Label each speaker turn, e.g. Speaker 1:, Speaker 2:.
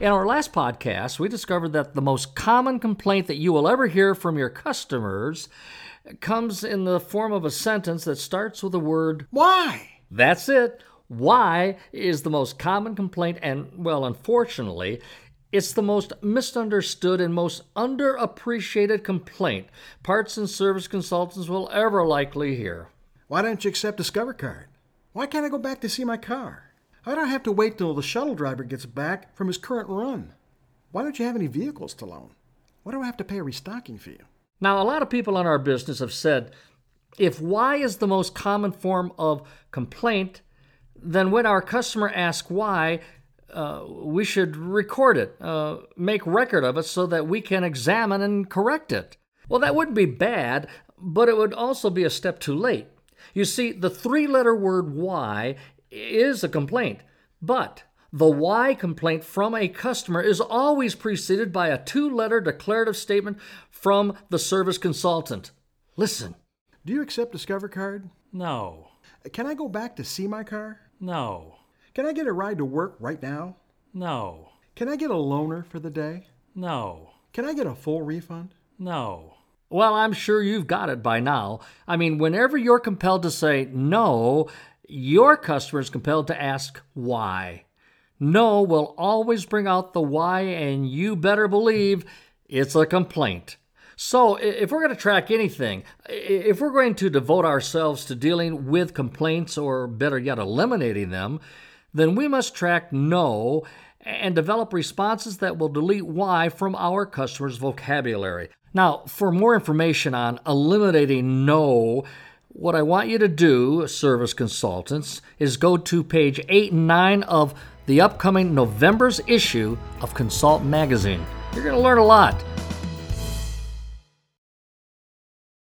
Speaker 1: In our last podcast, we discovered that the most common complaint that you will ever hear from your customers comes in the form of a sentence that starts with the word
Speaker 2: Why?
Speaker 1: That's it. Why is the most common complaint, and, well, unfortunately, it's the most misunderstood and most underappreciated complaint parts and service consultants will ever likely hear.
Speaker 2: Why don't you accept Discover Card? Why can't I go back to see my car? Why do I have to wait till the shuttle driver gets back from his current run? Why don't you have any vehicles to loan? Why do I have to pay a restocking fee?
Speaker 1: Now, a lot of people in our business have said if why is the most common form of complaint, then when our customer asks why, uh, we should record it, uh, make record of it so that we can examine and correct it. Well, that wouldn't be bad, but it would also be a step too late. You see, the three letter word why is a complaint, but the why complaint from a customer is always preceded by a two letter declarative statement from the service consultant. Listen.
Speaker 2: Do you accept Discover Card?
Speaker 3: No.
Speaker 2: Can I go back to see my car?
Speaker 3: No.
Speaker 2: Can I get a ride to work right now?
Speaker 3: No.
Speaker 2: Can I get a loaner for the day?
Speaker 3: No.
Speaker 2: Can I get a full refund?
Speaker 3: No.
Speaker 1: Well, I'm sure you've got it by now. I mean, whenever you're compelled to say no, your customer is compelled to ask why. No will always bring out the why, and you better believe it's a complaint. So, if we're going to track anything, if we're going to devote ourselves to dealing with complaints, or better yet, eliminating them, then we must track no and develop responses that will delete why from our customers' vocabulary. Now, for more information on eliminating no, what I want you to do, service consultants, is go to page 8 and 9 of the upcoming November's issue of Consult Magazine. You're going to learn a lot.